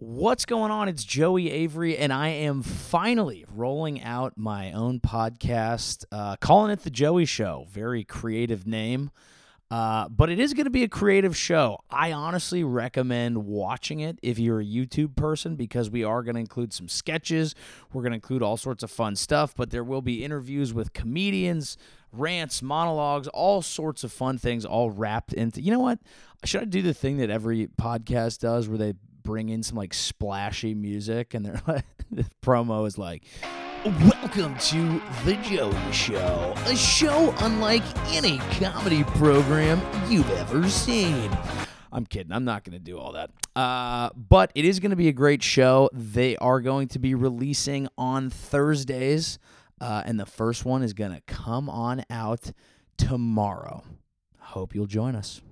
What's going on? It's Joey Avery, and I am finally rolling out my own podcast, uh, calling it The Joey Show. Very creative name, uh, but it is going to be a creative show. I honestly recommend watching it if you're a YouTube person because we are going to include some sketches. We're going to include all sorts of fun stuff, but there will be interviews with comedians, rants, monologues, all sorts of fun things, all wrapped into. You know what? Should I do the thing that every podcast does where they bring in some like splashy music and they're like the promo is like Welcome to The Joey Show, a show unlike any comedy program you've ever seen. I'm kidding. I'm not going to do all that. Uh, but it is going to be a great show. They are going to be releasing on Thursdays, uh, and the first one is going to come on out tomorrow. Hope you'll join us.